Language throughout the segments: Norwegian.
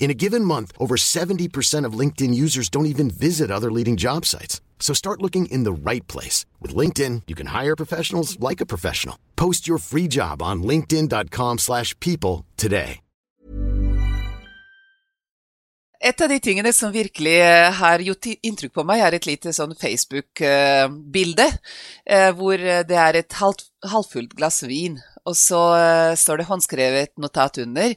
In a given month, over 70% of LinkedIn users don't even visit other leading job sites. So start looking in the right place. With LinkedIn, you can hire professionals like a professional. Post your free job on linkedin.com slash people today. Et av de tingene som virkelig eh, har gjort inntrykk på meg, er et lite sånn Facebook-bilde, eh, hvor det er et halvfullt glass vin, og så eh, står det håndskrevet notat under,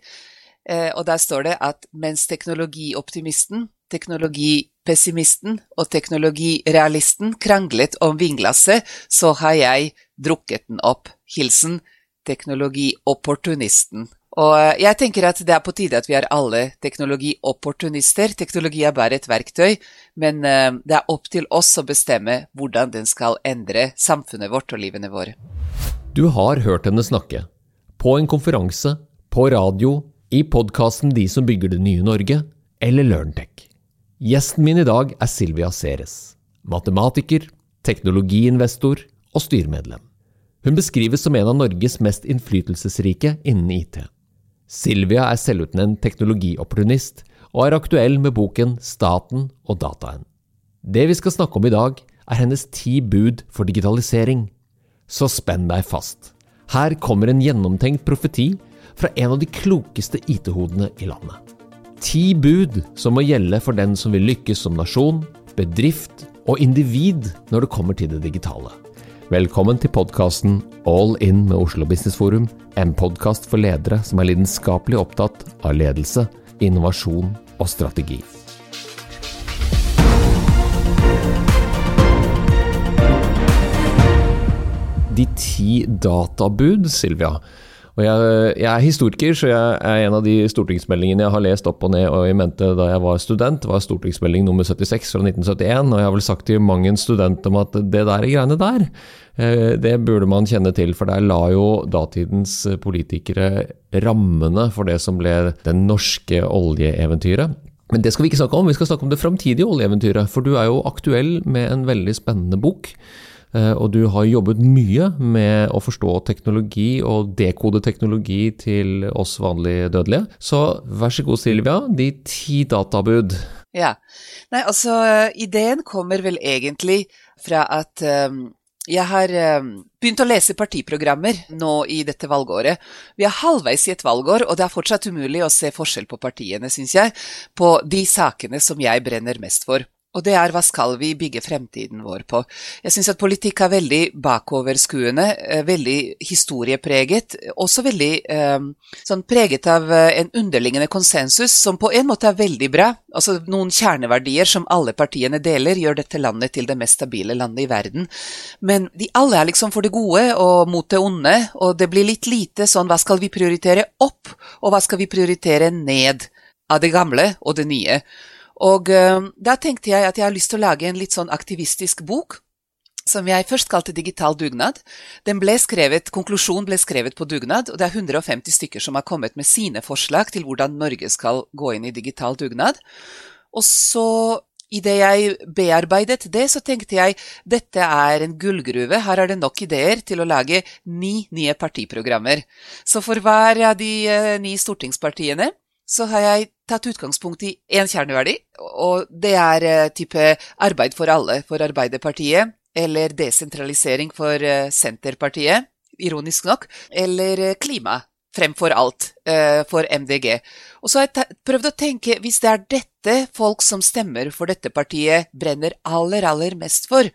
og der står det at mens teknologioptimisten, teknologipessimisten og teknologirealisten kranglet om vinglasset, så har jeg drukket den opp. Hilsen teknologiopportunisten. Og jeg tenker at det er på tide at vi er alle teknologiopportunister. Teknologi er bare et verktøy, men det er opp til oss å bestemme hvordan den skal endre samfunnet vårt og livene våre. Du har hørt henne snakke. På en konferanse, på radio, i podkasten De som bygger det nye Norge, eller LearnTech. Gjesten min i dag er Silvia Ceres. Matematiker, teknologiinvestor og styremedlem. Hun beskrives som en av Norges mest innflytelsesrike innen IT. Silvia er selvutnevnt teknologiopportunist og er aktuell med boken Staten og dataen. Det vi skal snakke om i dag, er hennes ti bud for digitalisering. Så spenn deg fast. Her kommer en gjennomtenkt profeti fra en av de klokeste IT-hodene i landet. Ti bud som må gjelde for den som vil lykkes som nasjon, bedrift og individ når det kommer til det digitale. Velkommen til podkasten All In med Oslo Business Forum, en podkast for ledere som er lidenskapelig opptatt av ledelse, innovasjon og strategi. De ti databud, Silvia. Og jeg, jeg, er historiker, så jeg er en av de stortingsmeldingene jeg har lest opp og ned og i mente da jeg var student, var stortingsmelding nummer 76 fra 1971. Og jeg har vel sagt til mang en student om at det der greiene der, det burde man kjenne til. For der la jo datidens politikere rammene for det som ble det norske oljeeventyret. Men det skal vi ikke snakke om, vi skal snakke om det framtidige oljeeventyret. For du er jo aktuell med en veldig spennende bok. Og du har jobbet mye med å forstå teknologi og dekode teknologi til oss vanlige dødelige. Så vær så god, Silvia, de ti databud. Ja. Nei, altså, ideen kommer vel egentlig fra at um, jeg har um, begynt å lese partiprogrammer nå i dette valgåret. Vi er halvveis i et valgår, og det er fortsatt umulig å se forskjell på partiene, syns jeg, på de sakene som jeg brenner mest for. Og det er hva skal vi bygge fremtiden vår på? Jeg syns at politikk er veldig bakoverskuende, veldig historiepreget, også veldig eh, sånn preget av en underliggende konsensus som på en måte er veldig bra. Altså noen kjerneverdier som alle partiene deler, gjør dette landet til det mest stabile landet i verden. Men de alle er liksom for det gode og mot det onde, og det blir litt lite sånn hva skal vi prioritere opp, og hva skal vi prioritere ned av det gamle og det nye. Og uh, da tenkte jeg at jeg har lyst til å lage en litt sånn aktivistisk bok, som jeg først kalte Digital dugnad. Den ble skrevet, Konklusjonen ble skrevet på dugnad, og det er 150 stykker som har kommet med sine forslag til hvordan Norge skal gå inn i digital dugnad. Og så, idet jeg bearbeidet det, så tenkte jeg dette er en gullgruve, her er det nok ideer til å lage ni nye partiprogrammer. Så for hver av de uh, ni stortingspartiene så har jeg tatt utgangspunkt i én kjerneverdi, og det er uh, type arbeid for alle for Arbeiderpartiet, eller desentralisering for uh, Senterpartiet, ironisk nok, eller uh, klima fremfor alt for MDG. Og så har jeg prøvd å tenke, hvis det er dette folk som stemmer for dette partiet, brenner aller, aller mest for,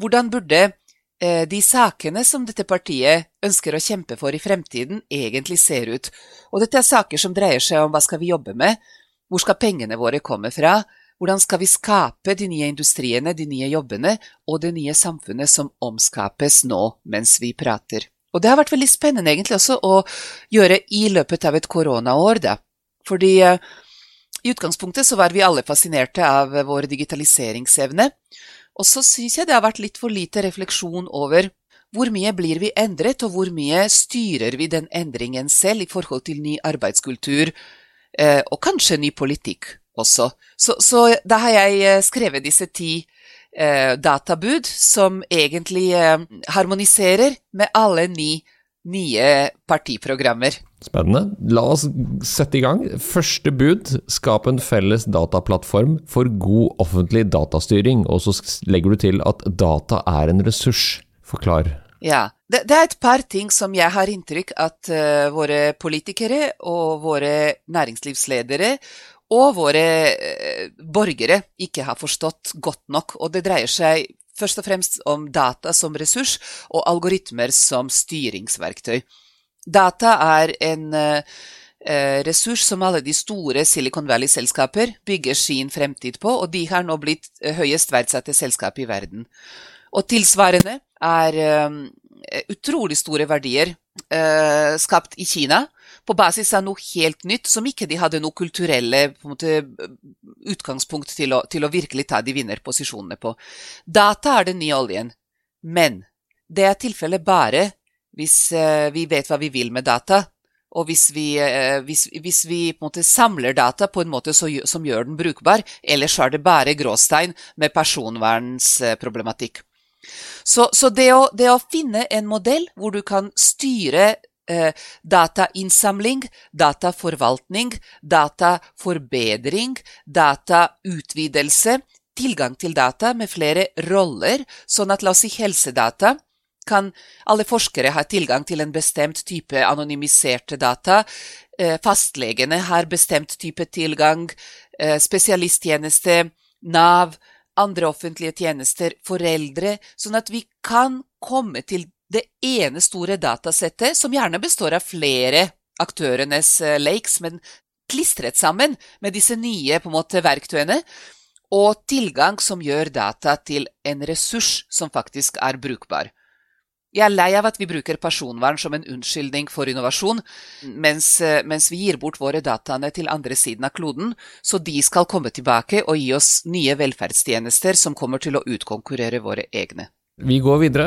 hvordan burde eh, de sakene som dette partiet ønsker å kjempe for i fremtiden, egentlig ser ut. Og dette er saker som dreier seg om hva skal vi jobbe med, hvor skal pengene våre komme fra, hvordan skal vi skape de nye industriene, de nye jobbene og det nye samfunnet som omskapes nå mens vi prater. Og det har vært veldig spennende egentlig også å gjøre i løpet av et koronaår, da. Fordi uh, i utgangspunktet så var vi alle fascinerte av vår digitaliseringsevne, og så syns jeg det har vært litt for lite refleksjon over hvor mye blir vi endret, og hvor mye styrer vi den endringen selv i forhold til ny arbeidskultur, uh, og kanskje ny politikk også. Så, så da har jeg eh, skrevet disse ti eh, databud som egentlig eh, harmoniserer med alle ni nye partiprogrammer. Spennende. La oss sette i gang. Første bud, skap en felles dataplattform for god offentlig datastyring. Og så legger du til at data er en ressurs. Forklar. Ja. Det, det, er et par ting som jeg har inntrykk at uh, våre politikere og våre næringslivsledere og våre uh, borgere ikke har forstått godt nok. Og det dreier seg først og fremst om data som ressurs og algoritmer som styringsverktøy. Data er en eh, ressurs som alle de store Silicon Valley-selskaper bygger sin fremtid på, og de har nå blitt eh, høyest verdsatte selskap i verden. Og tilsvarende er utrolig store verdier skapt i Kina på basis av noe helt nytt, som ikke de hadde noe kulturelle måte, utgangspunkt til å, til å, virkelig ta de vinnerposisjonene på. Data er den nye oljen, men det er tilfellet bare hvis uh, vi vet hva vi vil med data. Og hvis vi, uh, hvis, hvis vi samler data på en måte som gjør den brukbar, ellers er det bare gråstein med personvernsproblematikk. Så, så det, å, det, å, finne en modell hvor du kan styre eh, datainnsamling, dataforvaltning, dataforbedring, datautvidelse, tilgang til data med flere roller, sånn at la oss si helsedata kan alle forskere ha tilgang til en bestemt type anonymiserte data. Eh, fastlegene har bestemt type tilgang. Eh, spesialisttjeneste, Nav, andre offentlige tjenester, foreldre, sånn at vi kan komme til det ene store datasettet, som gjerne består av flere aktørenes eh, lakes, men klistret sammen med disse nye måte, verktøyene, og tilgang som gjør data til en ressurs som faktisk er brukbar. Jeg er lei av at vi bruker personvern som en unnskyldning for innovasjon, mens, eh, mens, vi gir bort våre dataene til andre siden av kloden, så de skal komme tilbake og gi oss nye velferdstjenester som kommer til å utkonkurrere våre egne. Vi går videre.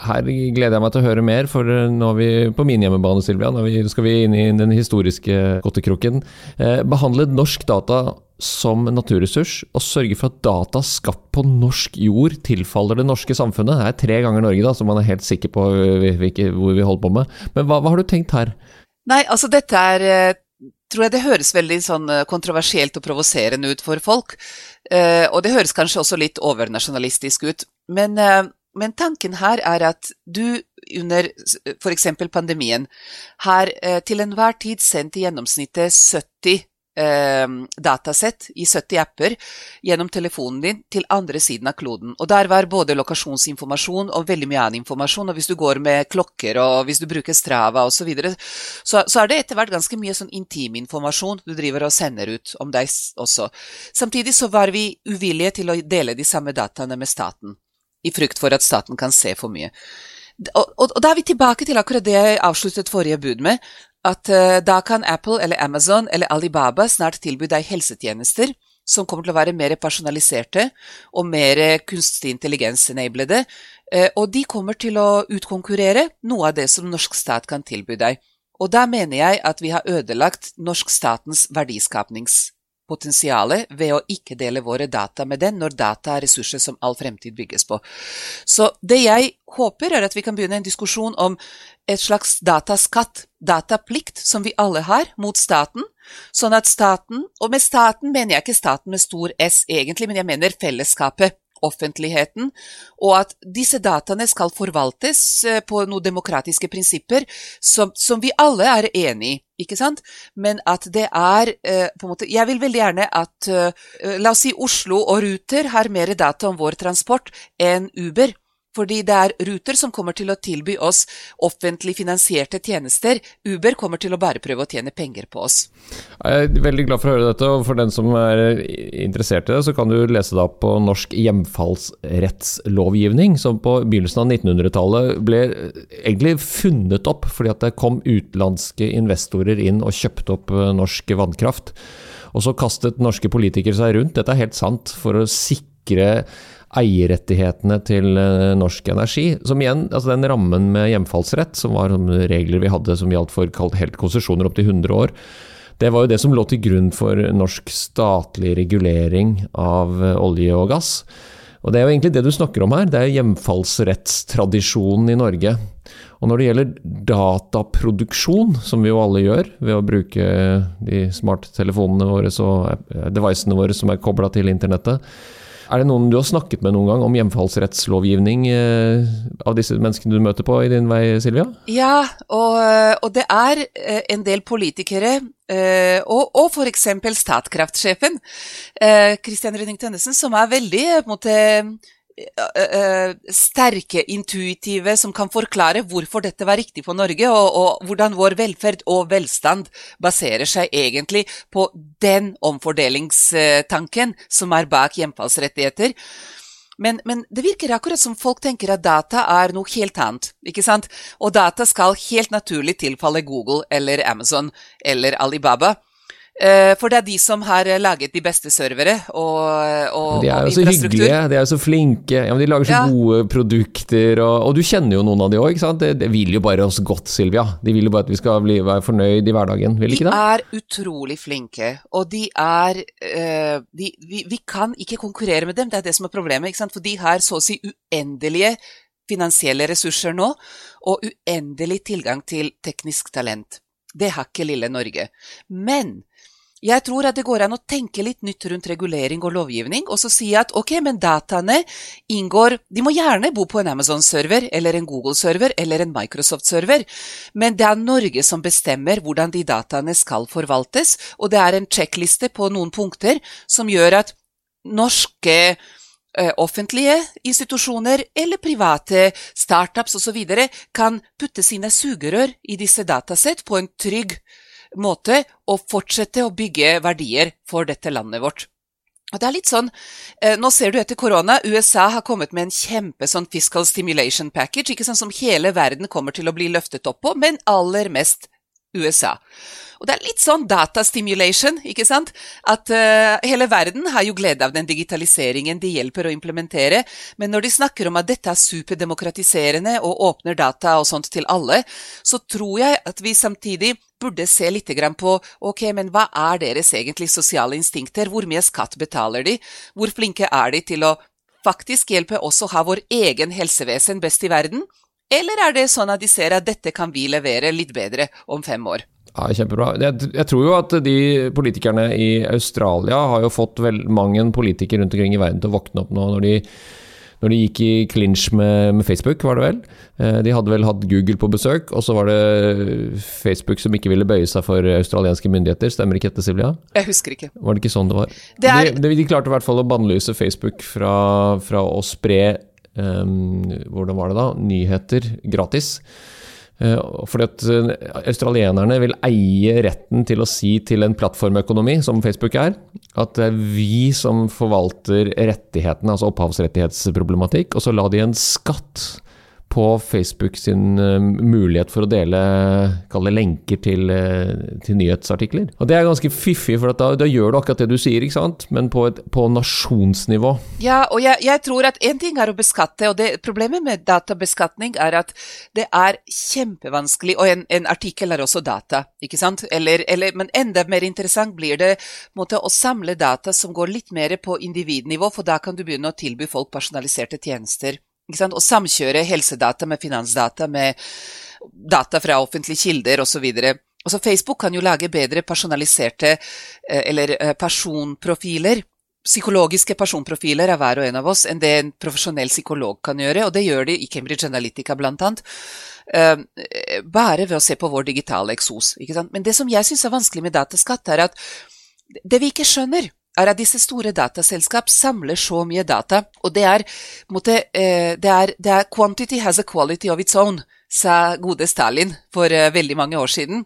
Her gleder jeg meg til å høre mer, for nå er vi på min hjemmebane, Silvia. Nå skal vi inn i den historiske godtekrukken. Eh, behandle norsk data som naturressurs, og sørge for at data skapt på norsk jord tilfaller det norske samfunnet. Det er tre ganger Norge, da, så man er helt sikker på hvor vi holder på med. Men hva, hva har du tenkt her? Nei, altså dette er tror jeg det høres veldig sånn kontroversielt og provoserende ut for folk. Og det høres kanskje også litt overnasjonalistisk ut. Men, men tanken her er at du under f.eks. pandemien har til enhver tid sendt i gjennomsnittet 70 eh, datasett i 70 apper gjennom telefonen din til andre siden av kloden. Og der var både lokasjonsinformasjon og veldig mye annen informasjon. Og hvis du går med klokker og hvis du bruker Strava osv., så, videre, så så er det etter hvert ganske mye sånn intiminformasjon du driver og sender ut om deg også. Samtidig så var vi uvillige til å dele de samme dataene med staten, i frykt for at staten kan se for mye. Og, og, og, da er vi tilbake til akkurat det jeg avsluttet forrige bud med, at uh, da kan Apple eller Amazon eller Alibaba snart tilby deg helsetjenester som kommer til å være mer personaliserte og mer kunstig intelligens-enablede, uh, og de kommer til å utkonkurrere noe av det som norsk stat kan tilby deg. Og da mener jeg at vi har ødelagt norsk statens verdiskapnings potensialet ved å ikke dele våre data med den, når data er ressurser som all fremtid bygges på. Så det jeg håper, er at vi kan begynne en diskusjon om et slags dataskatt, dataplikt, som vi alle har mot staten, sånn at staten, og med staten mener jeg ikke staten med stor S egentlig, men jeg mener fellesskapet, offentligheten, og at disse dataene skal forvaltes eh, på noen demokratiske prinsipper som, som vi alle er enig i ikke sant? Men at det er eh, på en måte Jeg vil veldig gjerne at eh, La oss si Oslo og Ruter har mer data om vår transport enn Uber. Fordi det er Ruter som kommer til å tilby oss offentlig finansierte tjenester. Uber kommer til å bare prøve å tjene penger på oss. Jeg er veldig glad for å høre dette, og for den som er interessert i det, så kan du lese deg på norsk hjemfallsrettslovgivning, som på begynnelsen av 1900-tallet ble egentlig funnet opp fordi at det kom utenlandske investorer inn og kjøpte opp eh, norsk vannkraft. Og så kastet norske politikere seg rundt, dette er helt sant, for å sikre eierrettighetene til eh, norsk energi. Som igjen, altså den rammen med hjemfallsrett, som var regler vi hadde som gjaldt for helt konsesjoner opp til 100 år, det var jo det som lå til grunn for norsk statlig regulering av eh, olje og gass. Og Det er jo egentlig det du snakker om her, det er hjemfallsrettstradisjonen i Norge. Og når det gjelder dataproduksjon, som vi jo alle gjør ved å bruke de smarttelefonene våre og devicene våre som er kobla til internettet, er det noen du har snakket med noen gang om hjemfallsrettslovgivning eh, av disse menneskene du møter på i din vei, Silvia? Ja, og, og det er eh, en del politikere, eh, og, og f.eks. Statkraftsjefen, Kristian Rønning Tønnesen, som er veldig en måte sterke, intuitive, som kan forklare hvorfor dette var riktig for Norge, og, og, hvordan vår velferd og velstand baserer seg egentlig på den omfordelingstanken som er bak hjemfallsrettigheter. Men, men, det virker akkurat som folk tenker at data er noe helt annet. ikke sant? Og data skal helt naturlig tilfalle Google eller Amazon eller Alibaba. Eh, for det er de som har eh, laget de beste servere og, og De er jo så hyggelige, de er jo så flinke. Ja, de lager så ja. gode produkter, og, og, du kjenner jo noen av de òg, ikke sant? Det, vil jo bare oss godt, Silvia. De vil jo bare at vi skal bli, være fornøyd i hverdagen, vil de ikke det? De er utrolig flinke, og de er uh, de, vi, vi, kan ikke konkurrere med dem, det er det som er problemet. For de har så å si uendelige finansielle ressurser nå, og uendelig tilgang til teknisk talent. Det har ikke lille Norge. Men jeg tror at det går an å tenke litt nytt rundt regulering og lovgivning, og så si at ok, men dataene inngår De må gjerne bo på en Amazon-server eller en Google-server eller en Microsoft-server, men det er Norge som bestemmer hvordan de dataene skal forvaltes, og det er en sjekkliste på noen punkter som gjør at norske eh, offentlige institusjoner eller private startups osv. kan putte sine sugerør i disse datasett på en trygg måte måte å fortsette å bygge verdier for dette landet vårt. Og det er litt sånn, eh, Nå ser du etter korona, USA har kommet med en kjempe sånn fiscal stimulation package, ikke sånn som hele verden kommer til å bli løftet opp på, men aller mest USA. Og det er litt sånn datastimulation, ikke sant? At uh, hele verden har jo glede av den digitaliseringen de hjelper å implementere, men når de snakker om at dette er superdemokratiserende og åpner data og sånt til alle, så tror jeg at vi samtidig burde se litt på ok, men hva er deres egentlig sosiale instinkter, hvor mye skatt betaler de, hvor flinke er de til å faktisk hjelpe oss å ha vår egen helsevesen best i verden? Eller er det sånn at de ser at dette kan vi levere litt bedre om fem år? Ja, Kjempebra. Jeg, jeg, tror jo at de politikerne i Australia har jo fått vel mange politikere rundt omkring i verden til å våkne opp nå når de, når de gikk i clinch med, med, Facebook, var det vel. Eh, de hadde vel hatt Google på besøk, og så var det Facebook som ikke ville bøye seg for australienske myndigheter. Stemmer ikke dette, Silja? Jeg husker ikke. Var det ikke sånn det var? Det er... de, de, klarte i hvert fall å bannlyse Facebook fra, fra å spre Hvordan var det da? Nyheter gratis. Eh, fordi at eh, Australienerne vil eie retten til å si til en plattformøkonomi, som Facebook er, at det er vi som forvalter rettighetene, altså opphavsrettighetsproblematikk, og så la de en skatt på Facebook sin uh, mulighet for å dele det, lenker til, uh, til, nyhetsartikler. Og Det er ganske fiffig, for da, da, gjør du akkurat det du sier, ikke sant? men på, et, på nasjonsnivå. Ja, og jeg, jeg, tror at én ting er å beskatte, og det, problemet med databeskatning er at det er kjempevanskelig, og en, en artikkel er også data, ikke sant? Eller, eller, men enda mer interessant blir det måte, å samle data som går litt mer på individnivå, for da kan du begynne å tilby folk personaliserte tjenester. Å samkjøre helsedata med finansdata, med data fra offentlige kilder osv. Altså Facebook kan jo lage bedre personaliserte eh, eller eh, personprofiler, psykologiske personprofiler av hver og en av oss, enn det en profesjonell psykolog kan gjøre, og det gjør de i Cambridge Analytica blant annet. Uh, bare ved å se på vår digitale eksos. Men det som jeg syns er vanskelig med dataskatt, er at det vi ikke skjønner, er at disse store dataselskap samler så mye data, og det er, måte, eh, det er, det er 'quantity has a quality of its own', sa gode Stalin for uh, veldig mange år siden.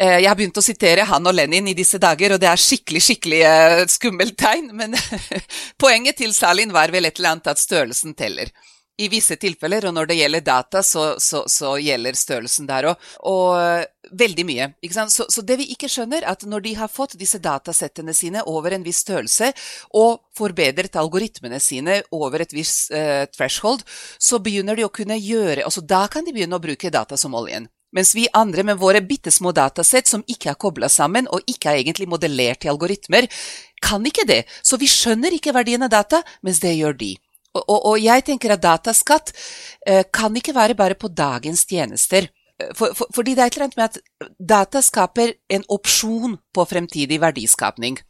Uh, jeg har begynt å sitere han og Lenin i disse dager, og det er skikkelig skikkelig skummelt tegn, men poenget til Stalin var vel et eller annet at størrelsen teller i visse tilfeller, og når det gjelder data, så, så, så gjelder størrelsen der òg. Og eh, veldig mye. Så, så, det vi ikke skjønner, at når de har fått disse datasettene sine over en viss størrelse, og forbedret algoritmene sine over et visst eh, threshold, så begynner de å kunne gjøre altså Da kan de begynne å bruke data som oljen. Mens vi andre med våre bitte små datasett som ikke er kobla sammen, og ikke er egentlig modellert i algoritmer, kan ikke det. Så vi skjønner ikke verdien av data, mens det gjør de. Og, og, og jeg tenker at dataskatt eh, kan ikke være bare på dagens tjenester. Eh, for, for, fordi det er et eller annet med at data skaper en opsjon på fremtidig verdiskapning.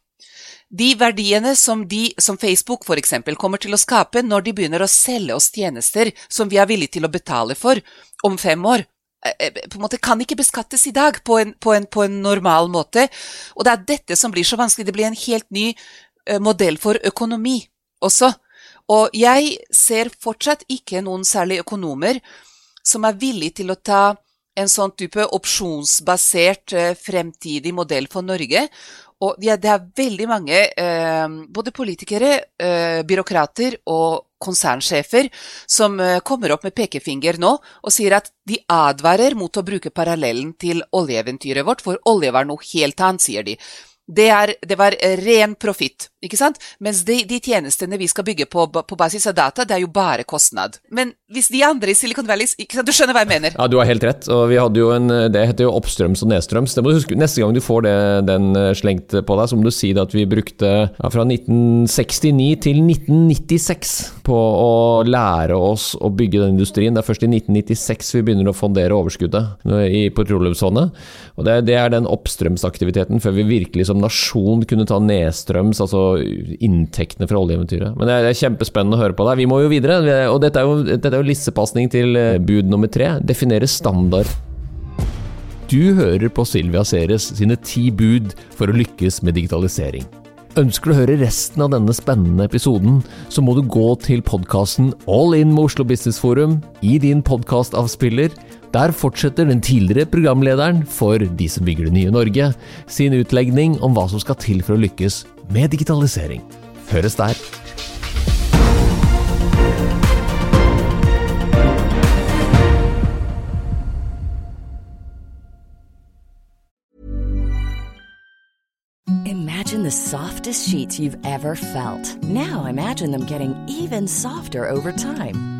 De verdiene som, de, som Facebook f.eks. kommer til å skape når de begynner å selge oss tjenester som vi er villige til å betale for om fem år, eh, på en måte kan ikke beskattes i dag på en, på, en, på en, normal måte. Og det er dette som blir så vanskelig. Det blir en helt ny modell for økonomi også. Og jeg ser fortsatt ikke noen særlig økonomer som er villige til å ta en sånn type opsjonsbasert eh, fremtidig modell for Norge. Og det er veldig mange, eh, både politikere, eh, byråkrater og konsernsjefer, som kommer opp med pekefinger nå og sier at de advarer mot å bruke parallellen til oljeeventyret vårt, for olje var noe helt annet, sier de det, er, det var ren profitt, ikke sant? Mens de, de, tjenestene vi skal bygge på, på basis av data, det er jo bare kostnad. Men hvis de andre i Silicon Valley ikke sant? Du skjønner hva jeg mener? Ja, du har helt rett. Og vi hadde jo en, det heter jo oppstrøms og nedstrøms. Det må du huske. Neste gang du får det, den eh, slengt på deg, så må du si at vi brukte ja, fra 1969 til 1996 på å lære oss å bygge den industrien. Det er først i 1996 vi begynner å fondere overskuddet i petroleumsfondet. Og det, det er den oppstrømsaktiviteten før vi virkelig som nasjon kunne ta nedstrøms, altså inntektene fra oljeeventyret. Men det er, kjempespennende å høre på deg. Vi må jo videre, og dette er jo, dette er jo lissepasning til eh, bud nummer tre. Definere standard. Du hører på Silvia Ceres sine ti bud for å lykkes med digitalisering. Ønsker du å høre resten av denne spennende episoden, så må du gå til podkasten All in med Oslo Business Forum i din podkastavspiller der fortsetter den tidligere programlederen for De som bygger det nye Norge, sin utlegning om hva som skal til for å lykkes med digitalisering. Høres der. Imagine the softest sheets you've ever felt. Now imagine them getting even softer over time.